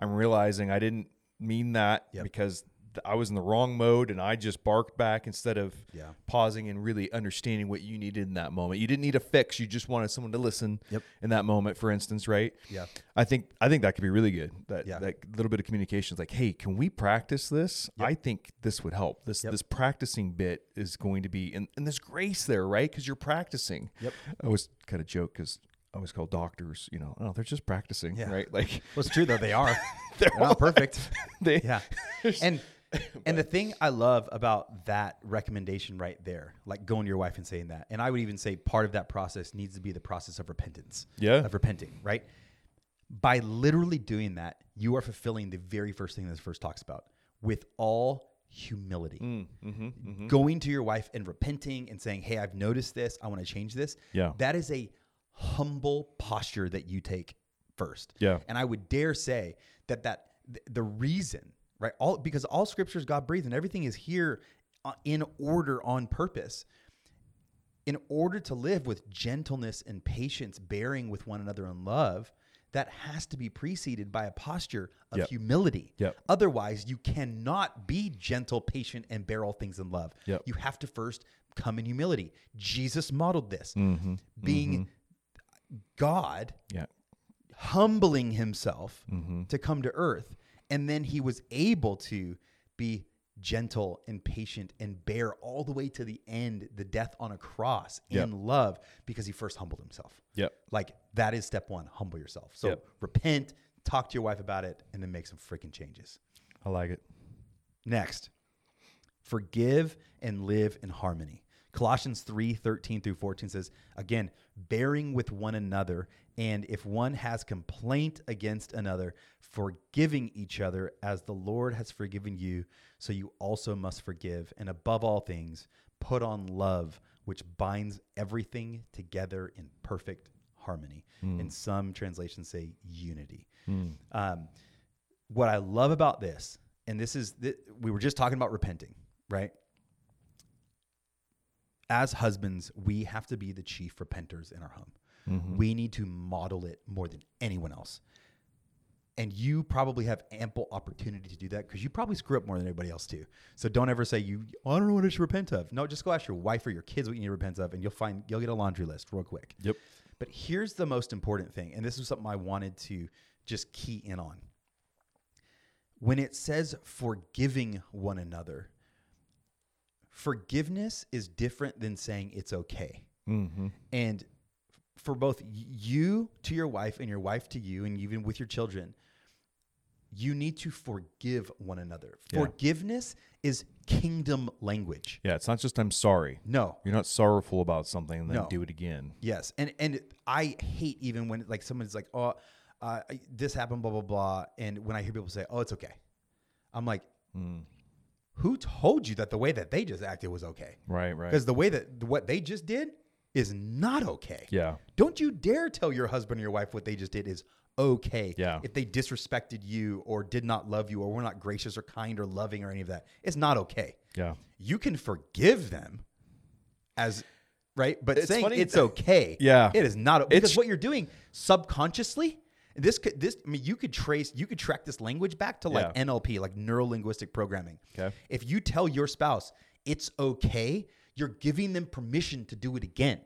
I'm realizing I didn't mean that Yep. because I was in the wrong mode and I just barked back instead of Yeah. pausing and really understanding what you needed in that moment. You didn't need a fix. You just wanted someone to listen Yep. in that moment, for instance, right? Yeah. I think I think that could be really good. That Yeah. that little bit of communication is like, hey, can we practice this? I think this would help. This Yep. this practicing bit is going to be and, and there's grace there, right? Because you're practicing. Yep. I always kind of joke because I always call doctors, you know, oh, they're just practicing, Yeah. right? Like Well, it's true though. They are. [laughs] They're not perfect. [laughs] they Yeah. [laughs] And [laughs] and the thing I love about that recommendation right there, like going to your wife and saying that, and I would even say part of that process needs to be the process of repentance. Yeah. Of repenting, right? By literally doing that, you are fulfilling the very first thing this verse talks about with all humility. Mm, mm-hmm, Going to your wife and repenting and saying, Hey, I've noticed this. I want to change this. Yeah. That is a humble posture that you take first. Yeah. And I would dare say that that th- the reason, right? All because all scriptures God breathed and everything is here uh, in order on purpose. In order to live with gentleness and patience, bearing with one another in love, that has to be preceded by a posture of Yep. humility. Yep. Otherwise, you cannot be gentle, patient, and bear all things in love. Yep. You have to first come in humility. Jesus modeled this. Mm-hmm. Being God, Yeah. humbling himself Mm-hmm. to come to earth. And then he was able to be gentle and patient and bear all the way to the end the death on a cross Yep. in love because he first humbled himself. Yep. Like that is step one humble yourself. So Yep. repent, talk to your wife about it, and then make some freaking changes. I like it. Next, forgive and live in harmony. Colossians 3 13 through 14 says, again, bearing with one another, and if one has complaint against another, forgiving each other as the Lord has forgiven you, so you also must forgive. And above all things, put on love, which binds everything together in perfect harmony. And some translations say unity. Um, what I love about this, and this is, th- we were just talking about repenting, right? As husbands, we have to be the chief repenters in our home. Mm-hmm. We need to model it more than anyone else. And you probably have ample opportunity to do that because you probably screw up more than anybody else too. So don't ever say you "Oh, I don't know what I should repent of. No, just go ask your wife or your kids what you need to repent of, and you'll find you'll get a laundry list real quick. Yep. But here's the most important thing, and this is something I wanted to just key in on. When it says forgiving one another, forgiveness is different than saying it's okay. Mm-hmm. And for both you to your wife and your wife to you, and even with your children, you need to forgive one another. Yeah. Forgiveness is kingdom language. Yeah. It's not just I'm sorry. No, You're not sorrowful about something and then No. do it again. Yes, and and I hate even when like someone's like, oh, uh, this happened, blah blah blah, and when I hear people say, oh, it's okay, I'm like, Mm. Who told you that the way that they just acted was okay? Right. Right. Because the way that what they just did is not okay. Yeah. Don't you dare tell your husband or your wife what they just did is okay. Yeah. If they disrespected you or did not love you or were not gracious or kind or loving or any of that, it's not okay. Yeah. You can forgive them as right, but It's saying it's that- okay. Yeah. It is not because It's- what you're doing subconsciously. This could this I mean you could trace you could track this language back to like Yeah. NLP like neuro linguistic programming. Okay. If you tell your spouse it's okay, you're giving them permission to do it again.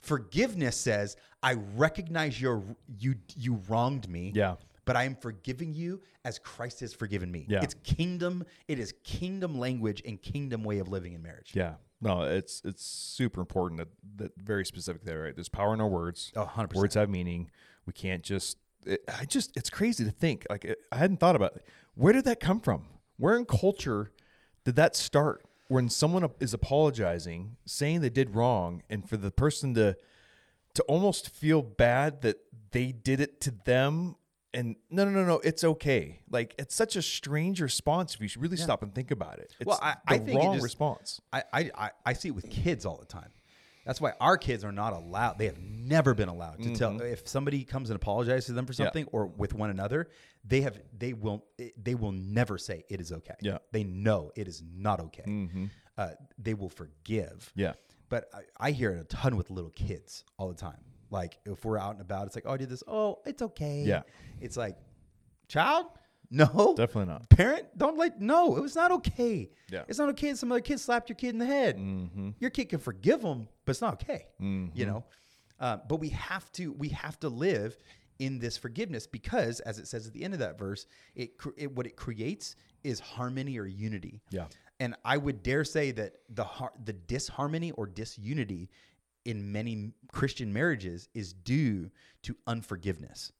Forgiveness says, I recognize your you you wronged me. Yeah. But I am forgiving you as Christ has forgiven me. Yeah. It's kingdom, it is kingdom language and kingdom way of living in marriage. Yeah. No, it's it's super important that that very specific there, right? There's power in our words. Oh, 100%. Words have meaning. We can't just it, I just it's crazy to think. Like it, I hadn't thought about it. Where did that come from? Where in culture did that start? When someone is apologizing, saying they did wrong and for the person to to almost feel bad that they did it to them and no no no no it's okay like it's such a strange response if you should really stop and think about it it's Well, I- the I think it wrong just- response I, I, I see it with kids all the time. That's why our kids are not allowed. They have never been allowed to tell Mm-hmm. if somebody comes and apologizes to them for something or with one another. They have they will they will never say it is okay. Yeah. they know it is not okay. Uh, they will forgive. yeah But I, I hear it a ton with little kids all the time. Like if we're out and about, it's like, oh, I did this. Oh, it's okay. Yeah. It's like, child, no, definitely not parent, don't like. No, it was not okay. Yeah. it's not okay. that Some other kid slapped your kid in the head. Your kid can forgive them, but it's not okay. You know, uh, but we have to we have to live in this forgiveness because, as it says at the end of that verse, it, cr- it what it creates is harmony or unity. Yeah. And I would dare say that the har- the disharmony or disunity in many Christian marriages is due to unforgiveness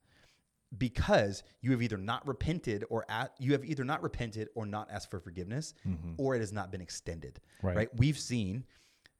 because you have either not repented or at, you have either not repented or not asked for forgiveness mm-hmm. or it has not been extended Right. we've seen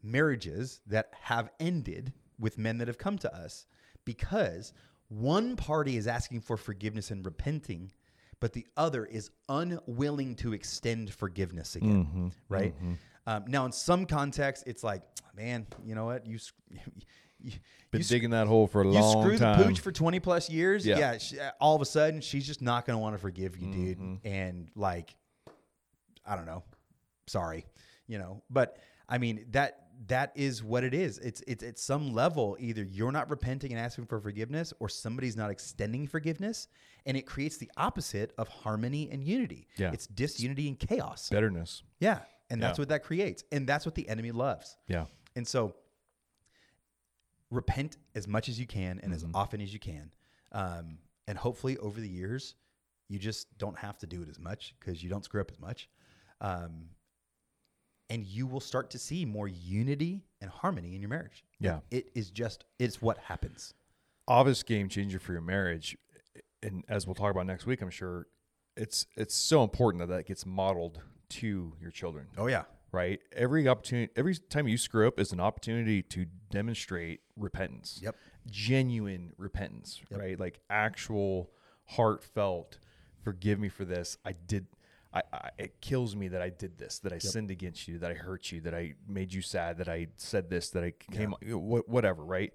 marriages that have ended with men that have come to us because one party is asking for forgiveness and repenting but the other is unwilling to extend forgiveness again mm-hmm. right? Mm-hmm. Um, now in some contexts it's like man you know what? You [laughs] you, been you sc- digging that hole for a long time. you screw the pooch for 20 plus years Yeah. yeah, she, all of a sudden she's just not going to want to forgive you dude Mm-hmm. and like i don't know sorry you know but i mean that that is what it is it's it's at some level either you're not repenting and asking for forgiveness or somebody's not extending forgiveness and it creates the opposite of harmony and unity Yeah. it's disunity and chaos bitterness yeah and that's Yeah. what that creates and that's what the enemy loves yeah and so repent as much as you can and Mm-hmm. as often as you can. Um, and hopefully over the years, you just don't have to do it as much because you don't screw up as much. Um, and you will start to see more unity and harmony in your marriage. Yeah. It is just, it's what happens. obvious game changer for your marriage and as we'll talk about next week i'm sure it's it's so important that that gets modeled to your children Oh, yeah. Right? Every opportunity every time you screw up is an opportunity to demonstrate repentance. Yep. genuine repentance right? Like actual heartfelt forgive me for this. I did I, I it kills me that i did this that i sinned against you that i hurt you that i made you sad that i said this that i came wha- whatever right?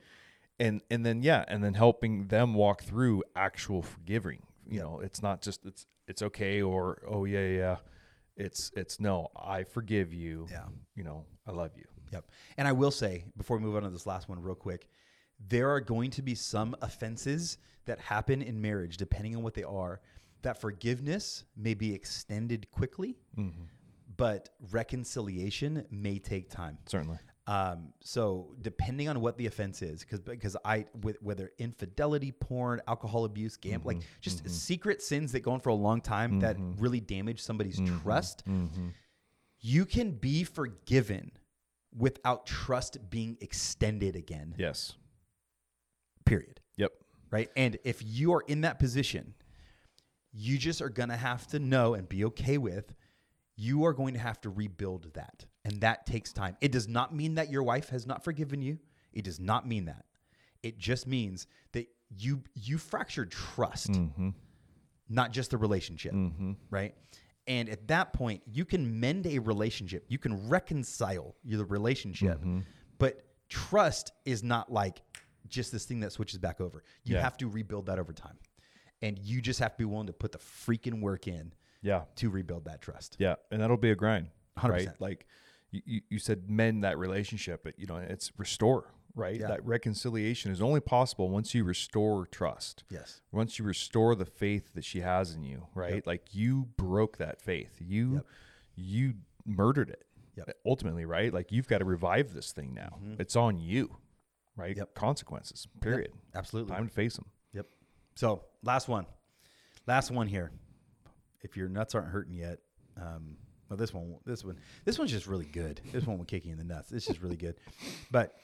And and then yeah and then helping them walk through actual forgiving. You know it's not just it's it's okay or oh yeah yeah, yeah it's it's no i forgive you Yeah. you know i love you Yep. And I will say, before we move on to this last one, real quick, there are going to be some offenses that happen in marriage, depending on what they are, that forgiveness may be extended quickly, mm-hmm. but reconciliation may take time. certainly Um, so depending on what the offense is, because because I with whether infidelity, porn, alcohol abuse, gambling, like mm-hmm, just mm-hmm. secret sins that go on for a long time that mm-hmm. really damage somebody's trust, you can be forgiven without trust being extended again. yes Period. yep Right. And if you are in that position, you just are gonna have to know and be okay with you are going to have to rebuild that. And that takes time. It does not mean that your wife has not forgiven you. It does not mean that. It just means that you you fractured trust, mm-hmm. not just the relationship, mm-hmm. right? And at that point, you can mend a relationship. You can reconcile the relationship, mm-hmm. but trust is not like just this thing that switches back over. You Yeah. have to rebuild that over time. and you just have to be willing to put the freaking work in Yeah. to rebuild that trust. Yeah, and that'll be a grind, 100%. right? Like you, you- said, mend that relationship, but you know, it's restore, right? Yeah. That reconciliation is only possible once you restore trust. Yes. Once you restore the faith that she has in you, right? Like you broke that faith. You Yep. you murdered it. Yep. Ultimately, right? Like you've got to revive this thing now. Mm-hmm. It's on you, right? Yep. Consequences. Period. Absolutely. Time to face them. Yep. So last one, last one here. If your nuts aren't hurting yet, um, well, this one, this one, this one's just really good. This one will kick you in the nuts. This is really good. But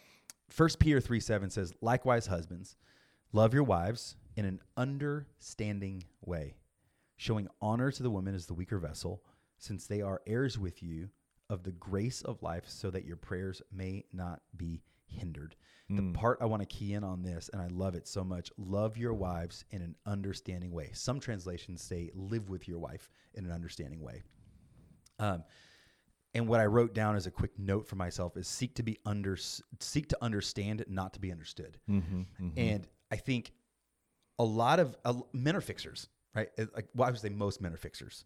First Peter three seven says, "Likewise, husbands, love your wives in an understanding way, showing honor to the woman as the weaker vessel, since they are heirs with you of the grace of life, so that your prayers may not be hindered." The part I want to key in on this, and I love it so much love your wives in an understanding way. Some translations say live with your wife in an understanding way. Um, and what I wrote down as a quick note for myself is seek to be under seek to understand, not to be understood. And I think a lot of uh, men are fixers, right? Like well, I would say most men are fixers.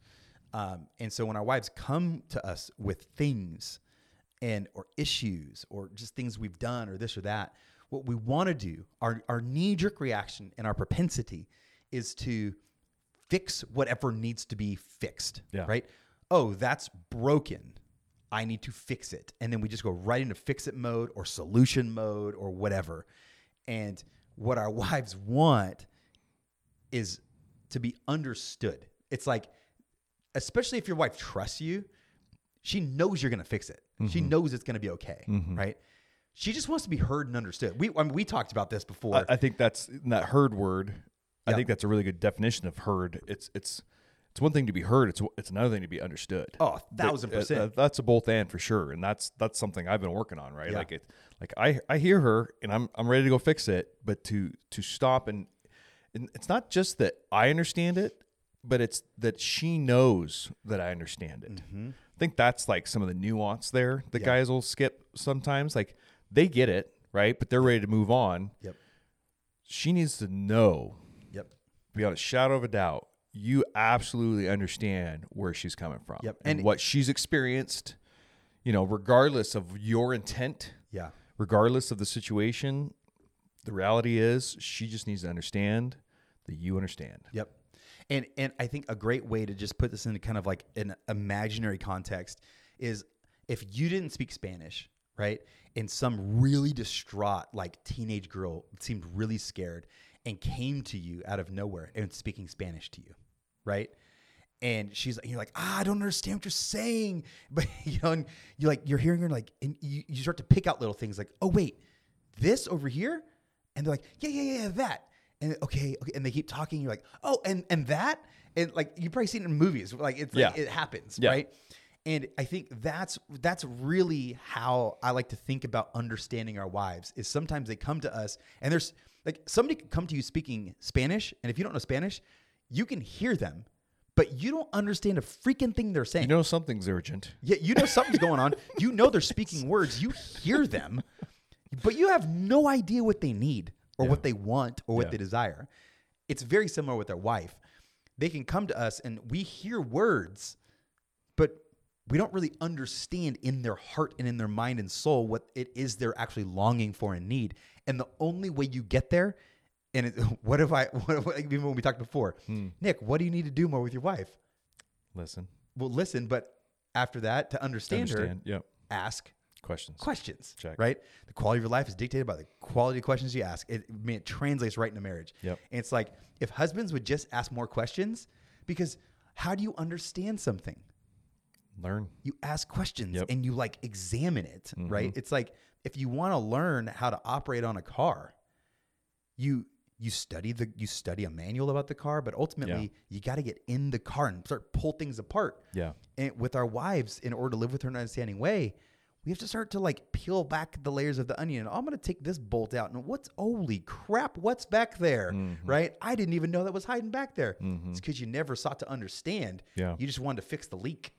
Um, and so when our wives come to us with things and or issues or just things we've done or this or that, what we want to do, our our knee jerk reaction and our propensity is to fix whatever needs to be fixed. Yeah. Right? Oh, that's broken. I need to fix it. And then we just go right into fix it mode or solution mode or whatever. And what our [laughs] wives want is to be understood. It's like, especially if your wife trusts you, she knows you're going to fix it. She knows it's going to be okay, right? She just wants to be heard and understood. We I mean, we talked about this before. I, I think that's that heard word. I think that's a really good definition of heard. It's it's it's one thing to be heard. It's it's another thing to be understood. Oh, a thousand uh, percent. uh, that's a both and for sure, and that's that's something I've been working on. Right, Yeah. like it, like I I hear her and I'm I'm ready to go fix it, but to to stop and and it's not just that I understand it, but it's that she knows that I understand it. I think that's like some of the nuance there that Yeah. guys will skip sometimes. Like they get it, right? But they're ready to move on. Yep. She needs to know, Yep. beyond a shadow of a doubt, you absolutely understand where she's coming from Yep. and, And- what she's experienced, you know, regardless of your intent, Yeah. regardless of the situation. The reality is she just needs to understand that you understand. Yep. And and I think a great way to just put this into kind of like an imaginary context is if you didn't speak Spanish, right? And some really distraught like teenage girl seemed really scared and came to you out of nowhere and speaking Spanish to you, right? And she's you're like, ah, I don't understand what you're saying. [laughs] But you know, and you like you're hearing her like and you, you start to pick out little things like, oh wait, this over here? And they're like, yeah, yeah, yeah, that. And okay, okay, and they keep talking. You're like, oh, and and that, and like you probably seen it in movies. Like it's like Yeah. it happens, Yeah. right? And I think that's that's really how I like to think about understanding our wives. Is sometimes they come to us and there's like somebody can come to you speaking Spanish, and if you don't know Spanish, you can hear them, but you don't understand a freaking thing they're saying. You know something's urgent. Yeah, you know something's going on. [laughs] You know they're speaking words. You hear them, but you have no idea what they need or what they want or what Yeah. they desire. It's very similar with their wife. They can come to us and we hear words, but we don't really understand in their heart and in their mind and soul what it is they're actually longing for and need. And the only way you get there, and it, [laughs] what if I, [laughs] what, what, even when we talked before, Hmm. Nick, what do you need to do more with your wife? Listen, Well, listen, but after that, to understand, her, understand. Yep. ask Questions. questions. Check. Right? The quality of your life is dictated by the quality of questions you ask. It, I mean, it translates right into marriage. Yep. And it's like if husbands would just ask more questions, because how do you understand something? Learn. You ask questions Yep. Mm-hmm. and you like examine it, right? It's like if you want to learn how to operate on a car, you you study the you study a manual about the car, but ultimately you got to get in the car and start pull things apart Yeah. and with our wives in order to live with her in an understanding way we have to start to like peel back the layers of the onion i'm going to take this bolt out and what's holy crap what's back there Mm-hmm. right i didn't even know that was hiding back there it's because you never sought to understand Yeah. Mm-hmm. you just wanted to fix the leak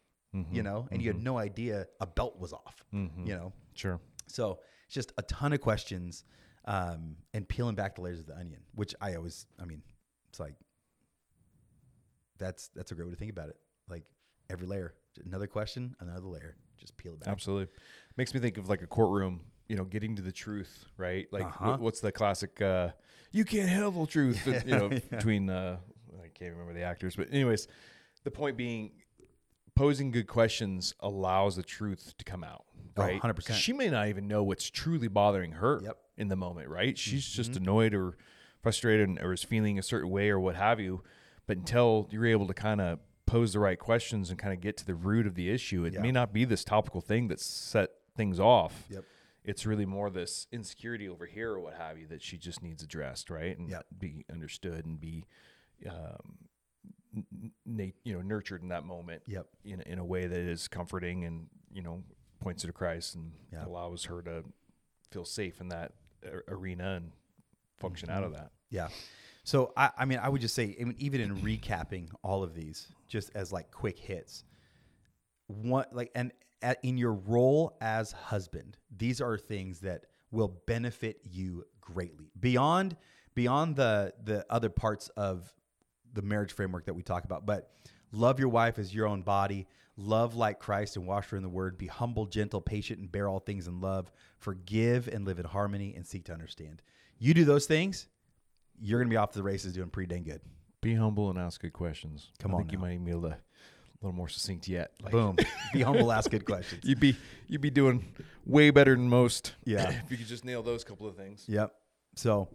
you know and you had no idea a belt was off you know Sure. so it's just a ton of questions um, and peeling back the layers of the onion which i always i mean it's like that's that's a great way to think about it. Like every layer, another question, another layer, just peel it back. Absolutely. Makes me think of like a courtroom, you know, getting to the truth, right? Like Uh-huh. wh- what's the classic uh you can't handle the truth, [laughs] you know, between uh I can't remember the actors, but anyways, the point being posing good questions allows the truth to come out, Oh, right? 100%. She may not even know what's truly bothering her Yep. in the moment, right? She's just Mm-hmm. annoyed or frustrated or is feeling a certain way or what have you. But until you're able to kind of pose the right questions and kind of get to the root of the issue, it Yeah. may not be this topical thing that set things off. Yep. It's really more this insecurity over here or what have you that she just needs addressed, right? And Yep. be understood and be, um, n- you know, nurtured in that moment Yep. in, in a way that is comforting and, you know, points her to Christ and Yeah. allows her to feel safe in that arena and function Mm-hmm. out of that. Yeah. So I, I mean, I would just say, even in recapping all of these, just as like quick hits, one like, and at, in your role as husband, these are things that will benefit you greatly beyond beyond the the other parts of the marriage framework that we talk about. But love your wife as your own body. Love like Christ and wash her in the word. Be humble, gentle, patient, and bear all things in love. Forgive and live in harmony and seek to understand. You do those things, you're going to be off to the races doing pretty dang good. Be humble and ask good questions. Come I on think you might even be able to a little more succinct yet. Like, Boom. [laughs] be humble, ask good questions. You'd be you'd be doing way better than most. Yeah. [laughs] if you could just nail those couple of things. Yep. So,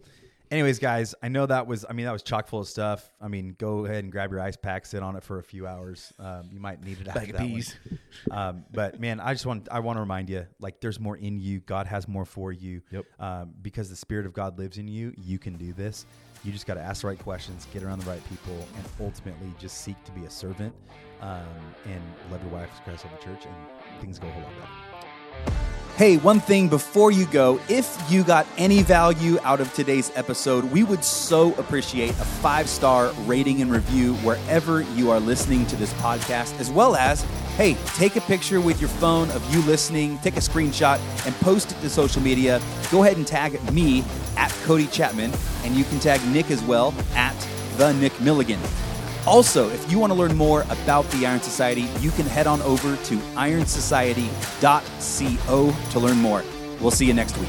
anyways, guys, I know that was, I mean, that was chock full of stuff. I mean, go ahead and grab your ice pack, sit on it for a few hours. Um, you might need it after Bag of that one. Um, but man, I just want, I want to remind you, like, there's more in you. God has more for you. Yep. Um, because the Spirit of God lives in you, you can do this. You just got to ask the right questions, get around the right people, and ultimately just seek to be a servant um, and love your wife as Christ of the church, and things go a whole lot better. Hey, one thing before you go, if you got any value out of today's episode, we would so appreciate a five star rating and review wherever you are listening to this podcast, as well as, hey, take a picture with your phone of you listening, take a screenshot, and post it to social media. Go ahead and tag me at Cody Chapman, and you can tag Nick as well at the Nick Milligan. Also, if you want to learn more about the Iron Society, you can head on over to ironsociety.co to learn more. We'll see you next week.